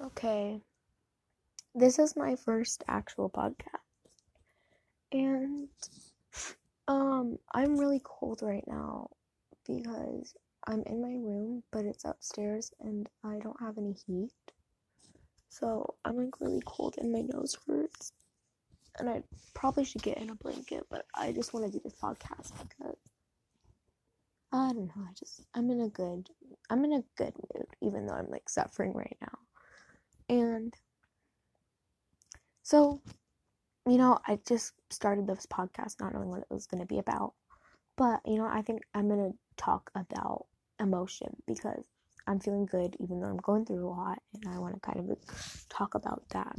Okay. This is my first actual podcast. And um I'm really cold right now because I'm in my room, but it's upstairs and I don't have any heat. So I'm like really cold and my nose hurts. And I probably should get in a blanket, but I just want to do this podcast because I don't know. I just I'm in a good I'm in a good mood, even though I'm like suffering right now. And so, you know, I just started this podcast not knowing what it was going to be about. But, you know, I think I'm going to talk about emotion because I'm feeling good even though I'm going through a lot and I want to kind of talk about that.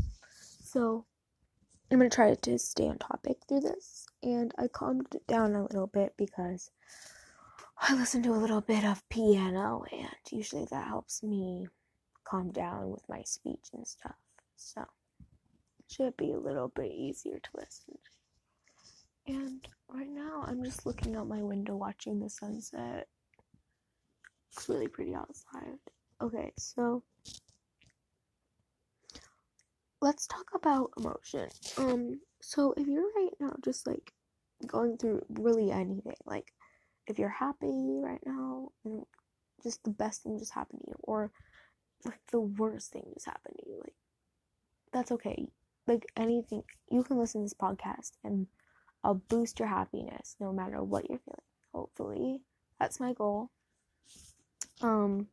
So, I'm going to try to stay on topic through this. And I calmed it down a little bit because I listened to a little bit of piano and usually that helps me calm down with my speech and stuff. So, should be a little bit easier to listen. And right now, I'm just looking out my window watching the sunset. It's really pretty outside. Okay, so let's talk about emotion. Um, so if you're right now just like going through really anything, like if you're happy right now and just the best thing just happened to you, or like the worst thing just happened to you, like that's okay. Like anything, you can listen to this podcast and I'll boost your happiness no matter what you're feeling. Hopefully, that's my goal. Um,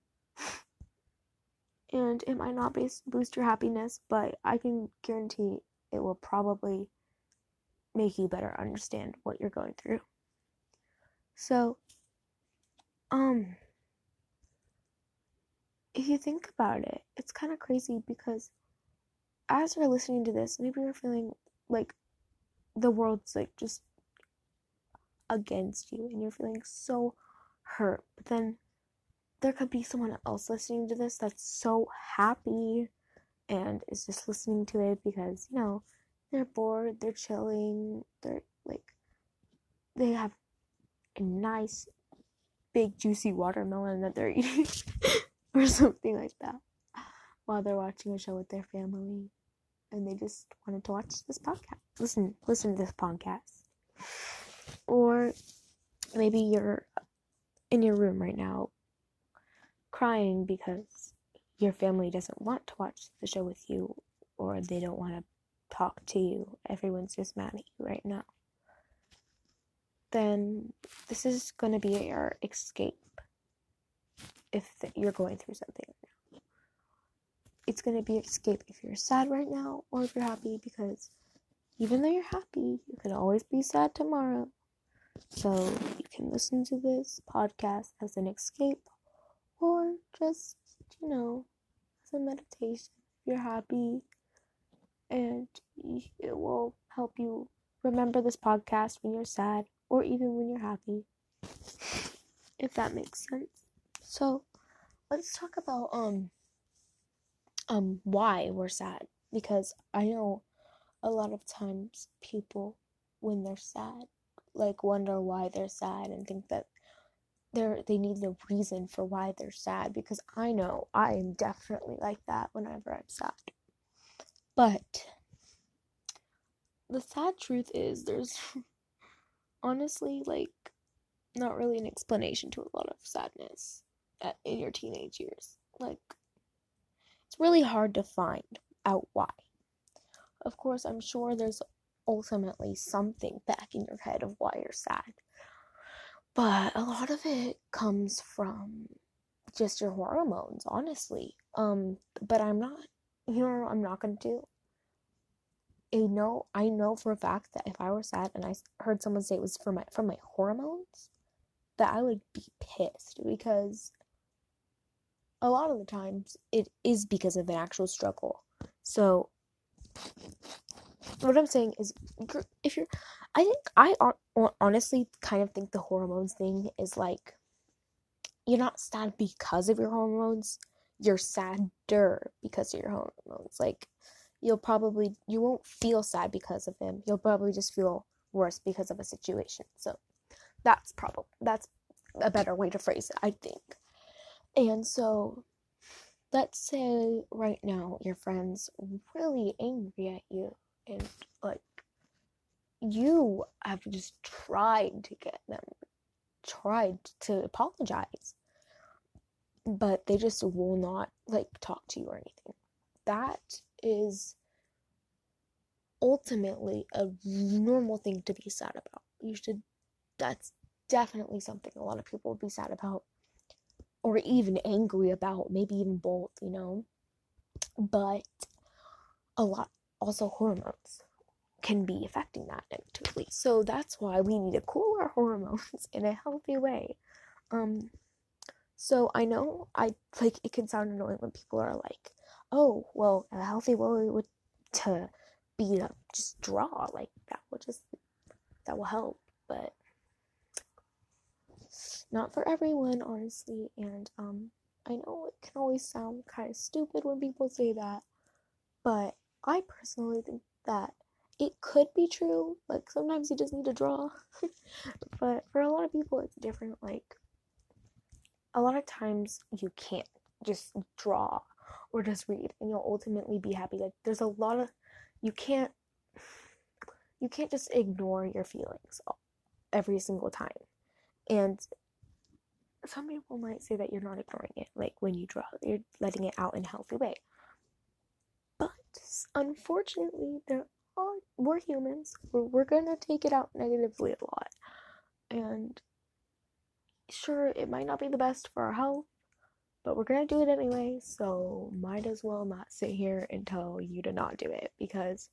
and it might not boost your happiness, but I can guarantee it will probably make you better understand what you're going through. So, um, if you think about it, it's kind of crazy because as you're listening to this, maybe you're feeling like the world's like just against you and you're feeling so hurt. But then there could be someone else listening to this that's so happy and is just listening to it because, you know, they're bored, they're chilling, they're like, they have a nice big juicy watermelon that they're eating or something like that while they're watching a show with their family and they just wanted to watch this podcast listen listen to this podcast. Or maybe you're in your room right now crying because your family doesn't want to watch the show with you or they don't want to talk to you. Everyone's just mad at you right now. Then this is going to be your escape if you're going through something it's going to be escape if you're sad right now or if you're happy because even though you're happy, you can always be sad tomorrow. So you can listen to this podcast as an escape or just, you know, as a meditation. If you're happy and it will help you remember this podcast when you're sad or even when you're happy. If that makes sense. So, let's talk about um um why we're sad because I know a lot of times people when they're sad like wonder why they're sad and think that they're they need a reason for why they're sad because I know I am definitely like that whenever I'm sad. But the sad truth is there's honestly like not really an explanation to a lot of sadness at, in your teenage years. Like it's really hard to find out why. Of course, I'm sure there's ultimately something back in your head of why you're sad. But a lot of it comes from just your hormones, honestly. Um, but I'm not, you know, I'm not gonna do. I know, I know for a fact that if I were sad and I heard someone say it was from my from my hormones, that I would be pissed because a lot of the times it is because of an actual struggle. So what I'm saying is if you're I think I honestly kind of think the hormones thing is like you're not sad because of your hormones, you're sadder because of your hormones. Like you'll probably you won't feel sad because of them. You'll probably just feel worse because of a situation. So that's probably that's a better way to phrase it, I think. And so let's say right now your friend's really angry at you and like you have just tried to get them tried to apologize but they just will not like talk to you or anything. That is ultimately a normal thing to be sad about. You should that's definitely something a lot of people would be sad about or even angry about maybe even both you know but a lot also hormones can be affecting that negatively. So that's why we need to cool our hormones in a healthy way. Um so I know I like it can sound annoying when people are like, "Oh, well, a healthy way would to beat up just draw like that will just that will help." But not for everyone, honestly, and um I know it can always sound kind of stupid when people say that, but I personally think that it could be true. Like sometimes you just need to draw. but for a lot of people it's different. Like a lot of times you can't just draw or just read and you'll ultimately be happy. Like there's a lot of you can't you can't just ignore your feelings every single time. And some people might say that you're not ignoring it, like when you draw, you're letting it out in a healthy way. But unfortunately, there are we're humans. We're, we're gonna take it out negatively a lot, and sure, it might not be the best for our health, but we're gonna do it anyway. So might as well not sit here and tell you to not do it because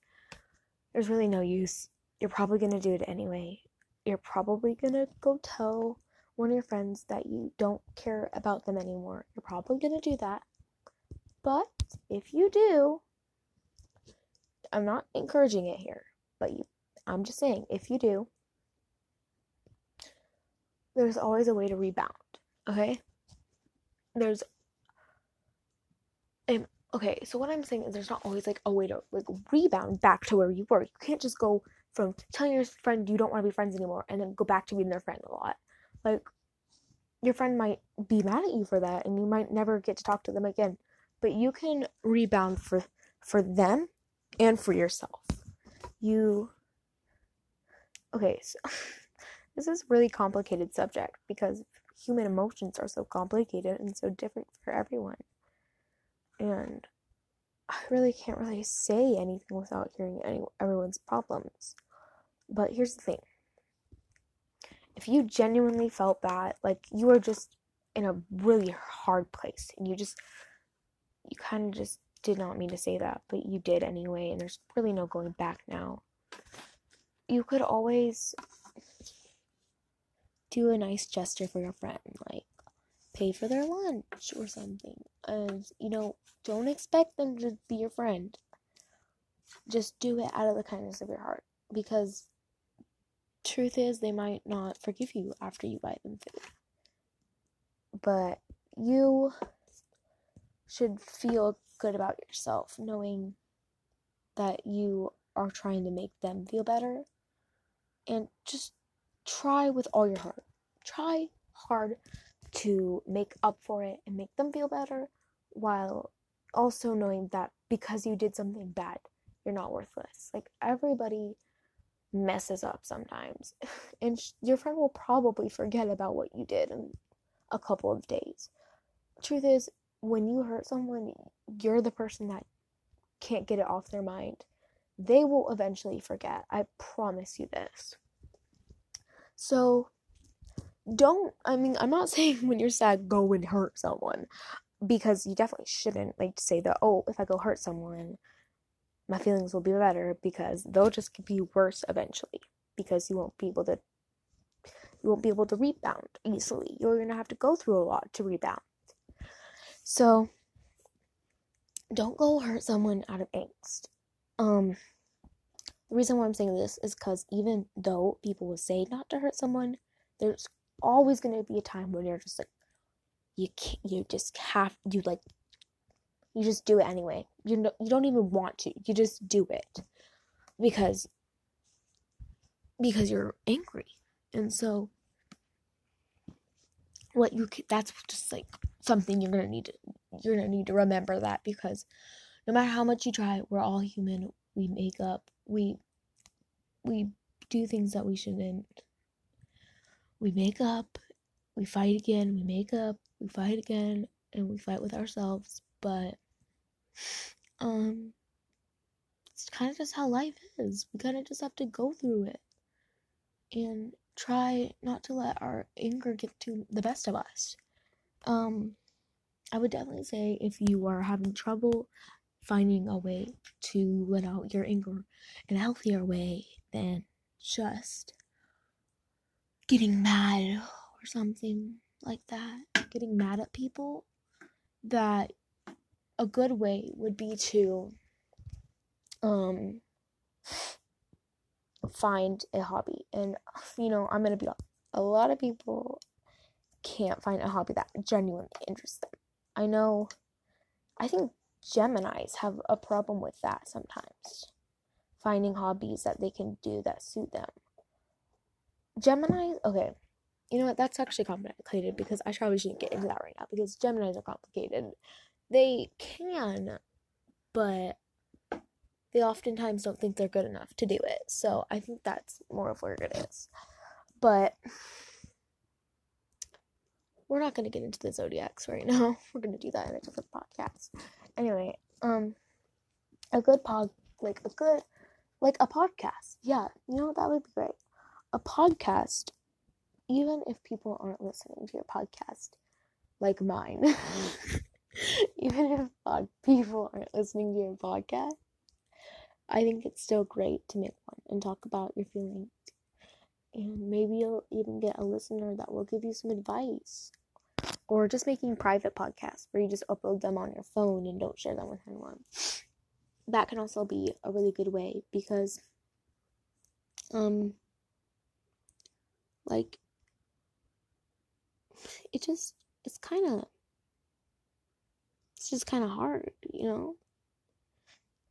there's really no use. You're probably gonna do it anyway. You're probably gonna go tell one of your friends that you don't care about them anymore. You're probably gonna do that. But if you do, I'm not encouraging it here, but you, I'm just saying if you do, there's always a way to rebound. Okay? There's um, okay, so what I'm saying is there's not always like a way to like rebound back to where you were. You can't just go from telling your friend you don't want to be friends anymore and then go back to being their friend a lot. Like your friend might be mad at you for that and you might never get to talk to them again. But you can rebound for for them and for yourself. You Okay, so this is really complicated subject because human emotions are so complicated and so different for everyone. And I really can't really say anything without hearing any, everyone's problems. But here's the thing if you genuinely felt that, like you were just in a really hard place and you just, you kind of just did not mean to say that, but you did anyway, and there's really no going back now. You could always do a nice gesture for your friend, like pay for their lunch or something. And, you know, don't expect them to be your friend. Just do it out of the kindness of your heart because truth is they might not forgive you after you buy them food. But you should feel good about yourself knowing that you are trying to make them feel better and just try with all your heart. Try hard to make up for it and make them feel better while also knowing that because you did something bad, you're not worthless. Like everybody messes up sometimes. And sh- your friend will probably forget about what you did in a couple of days. Truth is, when you hurt someone, you're the person that can't get it off their mind. They will eventually forget. I promise you this. So, don't, I mean, I'm not saying when you're sad, go and hurt someone. Because you definitely shouldn't, like, say that, oh, if I go hurt someone, my feelings will be better because they'll just be worse eventually because you won't be able to you won't be able to rebound easily. You're going to have to go through a lot to rebound. So don't go hurt someone out of angst. Um the reason why I'm saying this is cuz even though people will say not to hurt someone, there's always going to be a time when you're just like you can't, you just have you like you just do it anyway. You know, you don't even want to. You just do it because because you're angry. And so what you that's just like something you're going to need to you're gonna need to remember that because no matter how much you try, we're all human. We make up. We we do things that we shouldn't. We make up. We fight again. We make up. We fight again, and we fight with ourselves. But um, it's kind of just how life is. We kind of just have to go through it and try not to let our anger get to the best of us. Um, I would definitely say if you are having trouble finding a way to let out your anger in a healthier way than just getting mad or something like that, getting mad at people, that a good way would be to um find a hobby. And you know, I'm to be a lot of people can't find a hobby that genuinely interests them. I know I think Geminis have a problem with that sometimes. Finding hobbies that they can do that suit them. Geminis, okay, you know what? That's actually complicated because I probably shouldn't get into that right now because Geminis are complicated. They can, but they oftentimes don't think they're good enough to do it. So I think that's more of where it is. But we're not going to get into the zodiacs right now. We're going to do that in a different podcast. Anyway, um, a good pod, like a good, like a podcast. Yeah, you know that would be great. A podcast, even if people aren't listening to your podcast, like mine, even if pod- people aren't listening to your podcast, I think it's still great to make one and talk about your feelings. And maybe you'll even get a listener that will give you some advice. Or just making private podcasts where you just upload them on your phone and don't share them with anyone. That can also be a really good way because um like it just it's kind of it's just kind of hard, you know?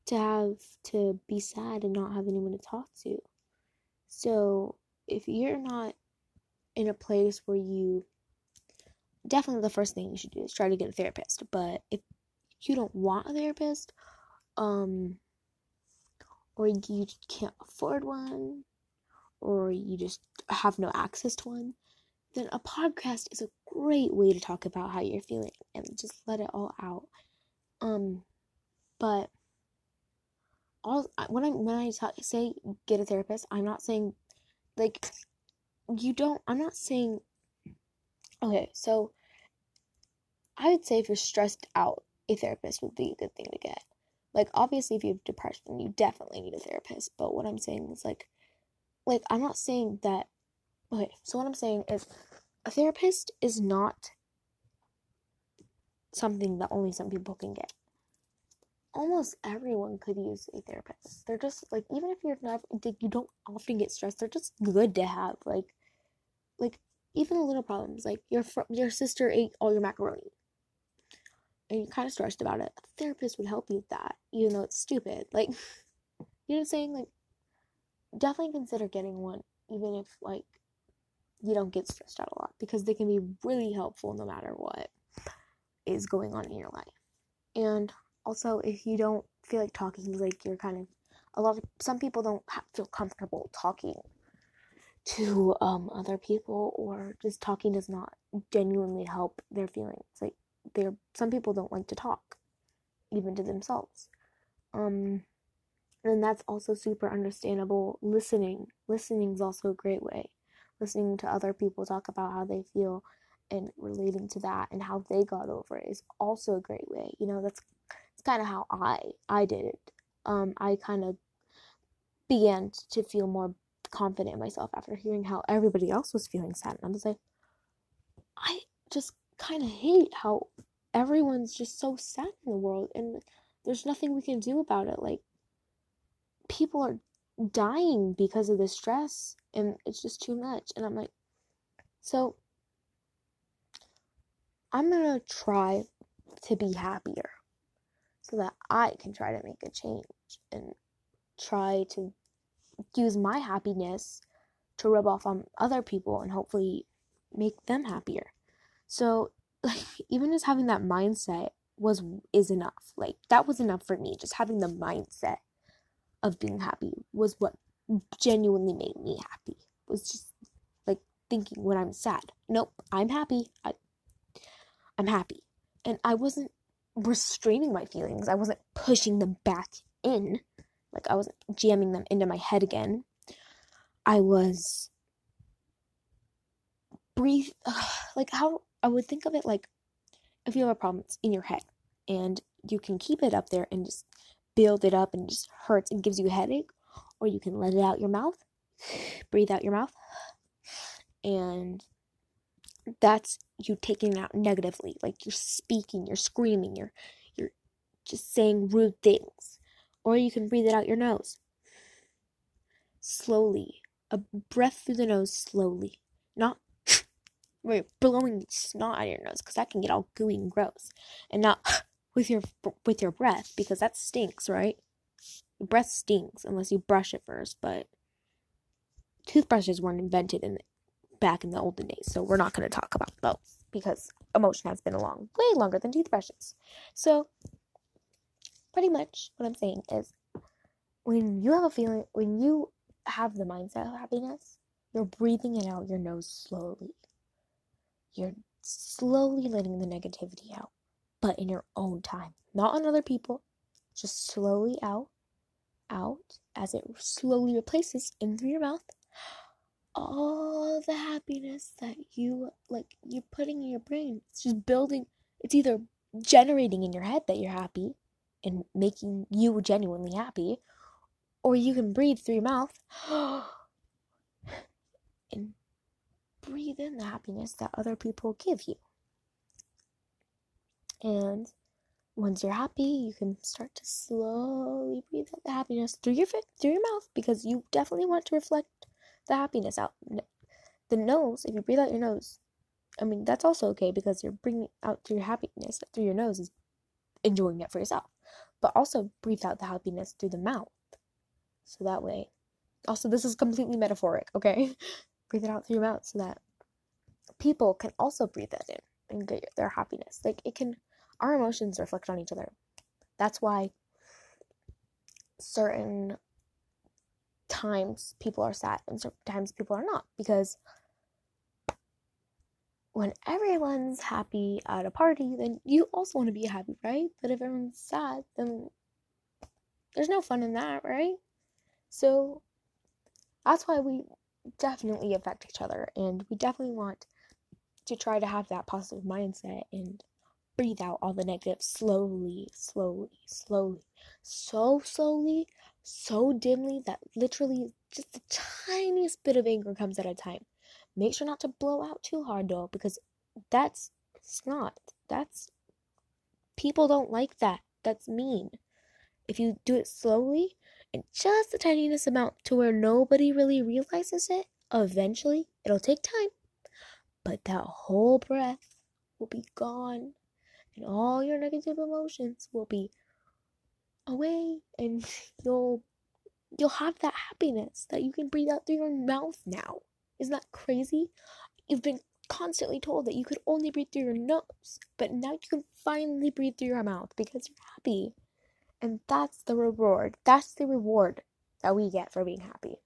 to have to be sad and not have anyone to talk to. So, if you're not in a place where you definitely the first thing you should do is try to get a therapist, but if you don't want a therapist, um or you can't afford one or you just have no access to one, then a podcast is a great way to talk about how you're feeling and just let it all out. Um but all when I when I t- say get a therapist, I'm not saying like you don't. I'm not saying okay. So I would say if you're stressed out, a therapist would be a good thing to get. Like obviously, if you have depression, you definitely need a therapist. But what I'm saying is like, like I'm not saying that. Okay, so what I'm saying is, a therapist is not something that only some people can get almost everyone could use a therapist. They're just like even if you're not you don't often get stressed, they're just good to have. Like like even the little problems like your fr- your sister ate all your macaroni and you're kind of stressed about it. A therapist would help you with that, even though it's stupid. Like you know what I'm saying? Like definitely consider getting one, even if like you don't get stressed out a lot, because they can be really helpful no matter what is going on in your life. And also if you don't feel like talking like you're kind of a lot of some people don't feel comfortable talking to um other people or just talking does not genuinely help their feelings. Like they're some people don't like to talk even to themselves. Um and that's also super understandable. Listening listening is also a great way listening to other people talk about how they feel and relating to that and how they got over it is also a great way you know that's it's kind of how I I did it. Um, I kind of began to feel more confident in myself after hearing how everybody else was feeling sad. And I was like, I just kind of hate how everyone's just so sad in the world, and there's nothing we can do about it. Like, people are dying because of the stress, and it's just too much. And I'm like, so I'm gonna try to be happier so that I can try to make a change and try to use my happiness to rub off on other people and hopefully make them happier. So, like, even just having that mindset was is enough. Like that was enough for me. Just having the mindset of being happy was what genuinely made me happy. Was just like thinking when I'm sad. Nope, I'm happy. I I'm happy. And I wasn't restraining my feelings. I wasn't pushing them back in. Like I wasn't jamming them into my head again. I was breathe like how I would think of it like if you have a problem it's in your head and you can keep it up there and just build it up and just hurts and gives you a headache or you can let it out your mouth breathe out your mouth. And that's you taking it out negatively like you're speaking you're screaming you're you're just saying rude things. Or you can breathe it out your nose. Slowly. A breath through the nose slowly. Not wait, blowing snot out of your nose because that can get all gooey and gross. And not with your with your breath because that stinks right? Your breath stinks unless you brush it first but toothbrushes weren't invented in the, back in the olden days so we're not going to talk about those because emotion has been along way longer than toothbrushes. So pretty much what i'm saying is when you have a feeling when you have the mindset of happiness you're breathing it out your nose slowly. You're slowly letting the negativity out but in your own time not on other people just slowly out out as it slowly replaces in through your mouth all the happiness that you like you're putting in your brain. It's just building it's either generating in your head that you're happy and making you genuinely happy or you can breathe through your mouth and breathe in the happiness that other people give you and once you're happy, you can start to slowly breathe out the happiness through your through your mouth because you definitely want to reflect the happiness out. The nose, if you breathe out your nose, I mean that's also okay because you're bringing out your happiness through your nose is enjoying it for yourself. But also breathe out the happiness through the mouth. So that way, also this is completely metaphoric, okay? breathe it out through your mouth so that people can also breathe that in and get their happiness. Like it can our emotions reflect on each other. That's why certain times people are sad and certain times people are not because when everyone's happy at a party, then you also want to be happy, right? But if everyone's sad, then there's no fun in that, right? So that's why we definitely affect each other and we definitely want to try to have that positive mindset and breathe out all the negative slowly, slowly, slowly, so slowly, so dimly that literally just the tiniest bit of anger comes at a time. Make sure not to blow out too hard though, because that's it's not. That's people don't like that. That's mean. If you do it slowly and just the tiniest amount to where nobody really realizes it, eventually it'll take time. But that whole breath will be gone and all your negative emotions will be away and you'll you'll have that happiness that you can breathe out through your mouth now. Isn't that crazy? You've been constantly told that you could only breathe through your nose, but now you can finally breathe through your mouth because you're happy. And that's the reward. That's the reward that we get for being happy.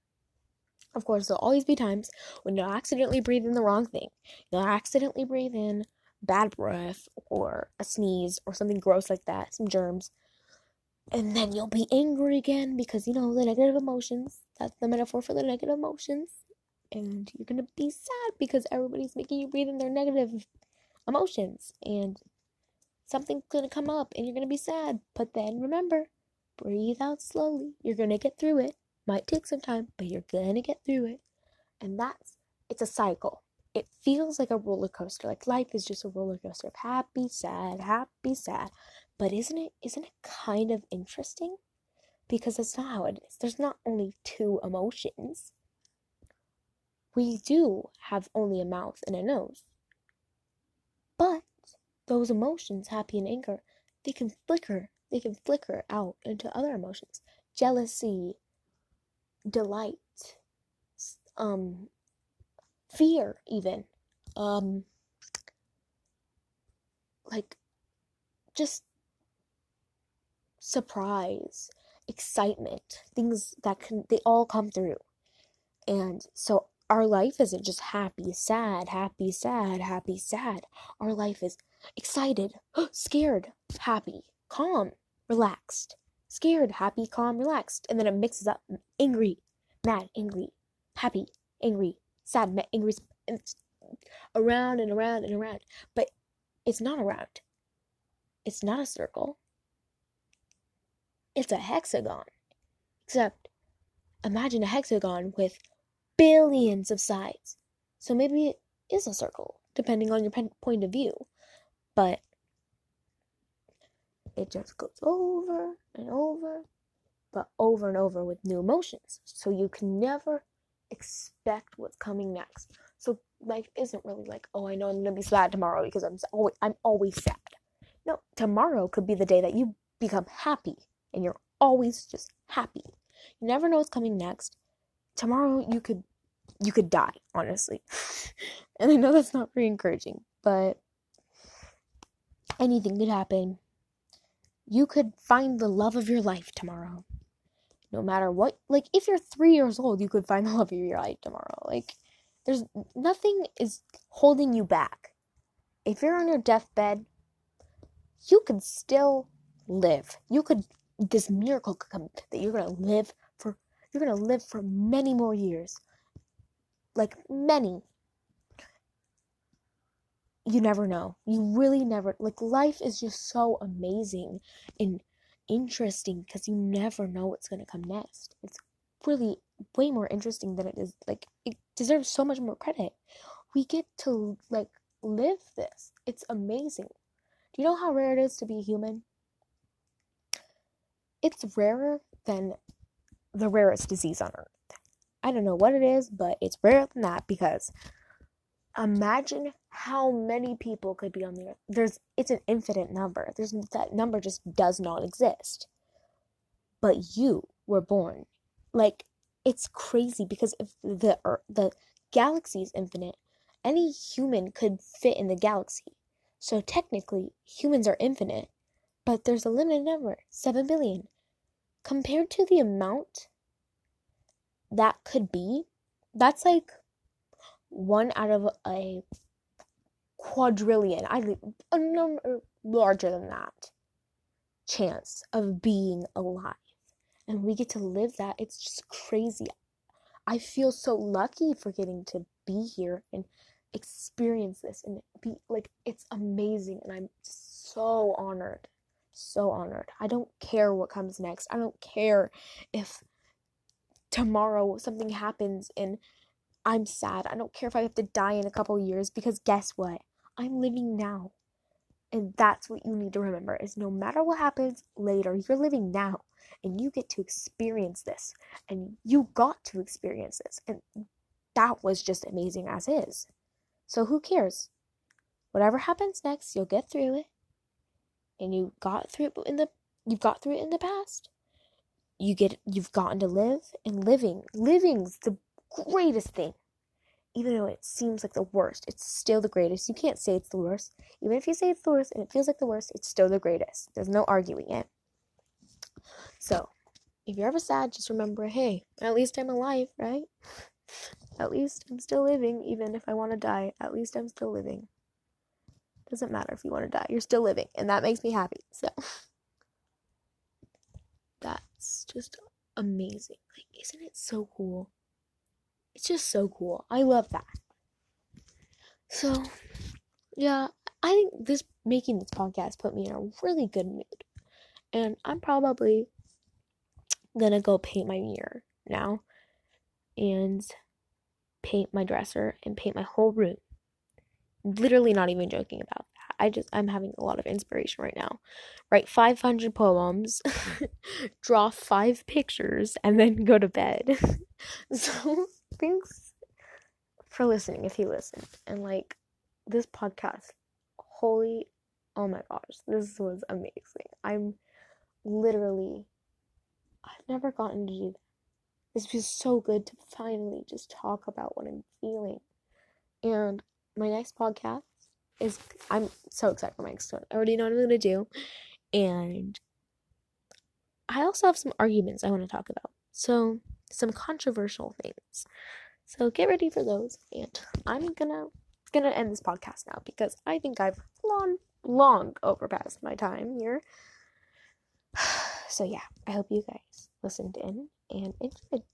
Of course, there'll always be times when you'll accidentally breathe in the wrong thing. You'll accidentally breathe in bad breath or a sneeze or something gross like that, some germs. And then you'll be angry again because you know the negative emotions. That's the metaphor for the negative emotions. And you're gonna be sad because everybody's making you breathe in their negative emotions. And something's gonna come up and you're gonna be sad. But then remember, breathe out slowly. You're gonna get through it. Might take some time, but you're gonna get through it. And that's it's a cycle it feels like a roller coaster. Like life is just a roller coaster of happy, sad, happy, sad. But isn't it isn't it kind of interesting? Because that's not how it is. There's not only two emotions. We do have only a mouth and a nose. But those emotions, happy and anger, they can flicker. They can flicker out into other emotions. Jealousy, delight, um, fear even um like just surprise, excitement, things that can, they all come through. And so our life isn't just happy, sad, happy, sad, happy, sad. Our life is excited, scared, happy, calm, relaxed, scared, happy, calm, relaxed. And then it mixes up angry, mad, angry, happy, angry, sad, angry. It's around and around and around. But it's not around. It's not a circle. It's a hexagon. Except, imagine a hexagon with billions of sides. So maybe it is a circle, depending on your point of view. But it just goes over and over, but over and over with new emotions. So you can never expect what's coming next. So life isn't really like, oh, I know I'm gonna be sad tomorrow because I'm always I'm always sad. No, tomorrow could be the day that you become happy and you're always just happy. You never know what's coming next. Tomorrow you could you could die, honestly. and I know that's not very encouraging, but anything could happen. You could find the love of your life tomorrow. No matter what, like if you're 3 years old, you could find the love of your life tomorrow. Like there's nothing is holding you back. If you're on your deathbed, you could still live. You could this miracle could come that you're gonna live for you're gonna live for many more years. Like many. You never know. You really never like life is just so amazing and interesting because you never know what's gonna come next. It's really way more interesting than it is like it deserves so much more credit. We get to like live this. It's amazing. Do you know how rare it is to be human? It's rarer than the rarest disease on earth. I don't know what it is, but it's rarer than that because imagine how many people could be on the earth. There's it's an infinite number. There's that number just does not exist. But you were born. Like it's crazy because if the the galaxy is infinite, any human could fit in the galaxy. So technically, humans are infinite, but there's a limited number, 7 billion. Compared to the amount that could be, that's like one out of a quadrillion. I a number larger than that chance of being alive and we get to live that. It's just crazy. I feel so lucky for getting to be here and experience this and be like it's amazing and I'm so honored. So honored. I don't care what comes next. I don't care if tomorrow something happens and I'm sad. I don't care if I have to die in a couple years because guess what? I'm living now. And that's what you need to remember is no matter what happens later, you're living now and you get to experience this and you got to experience this and that was just amazing as is so who cares whatever happens next you'll get through it and you got through it in the you've got through it in the past you get you've gotten to live and living living's the greatest thing even though it seems like the worst it's still the greatest you can't say it's the worst even if you say it's the worst and it feels like the worst it's still the greatest there's no arguing it so, if you're ever sad, just remember hey, at least I'm alive, right? At least I'm still living, even if I want to die. At least I'm still living. Doesn't matter if you want to die, you're still living, and that makes me happy. So, that's just amazing. Like, isn't it so cool? It's just so cool. I love that. So, yeah, I think this making this podcast put me in a really good mood. And I'm probably gonna go paint my mirror now and paint my dresser and paint my whole room. Literally not even joking about that. I just I'm having a lot of inspiration right now. Write 500 poems, draw 5 pictures and then go to bed. so, thanks for listening if you listened. And like this podcast, holy oh my gosh, this was amazing. I'm literally, I've never gotten to do that. This feels so good to finally just talk about what I'm feeling. And my next podcast is I'm so excited for my next one. I already know what I'm gonna do, and I also have some arguments I want to talk about. So some controversial things. So get ready for those, and I'm gonna gonna end this podcast now because I think I've long long overpassed my time here. So yeah, I hope you guys listened in and enjoyed.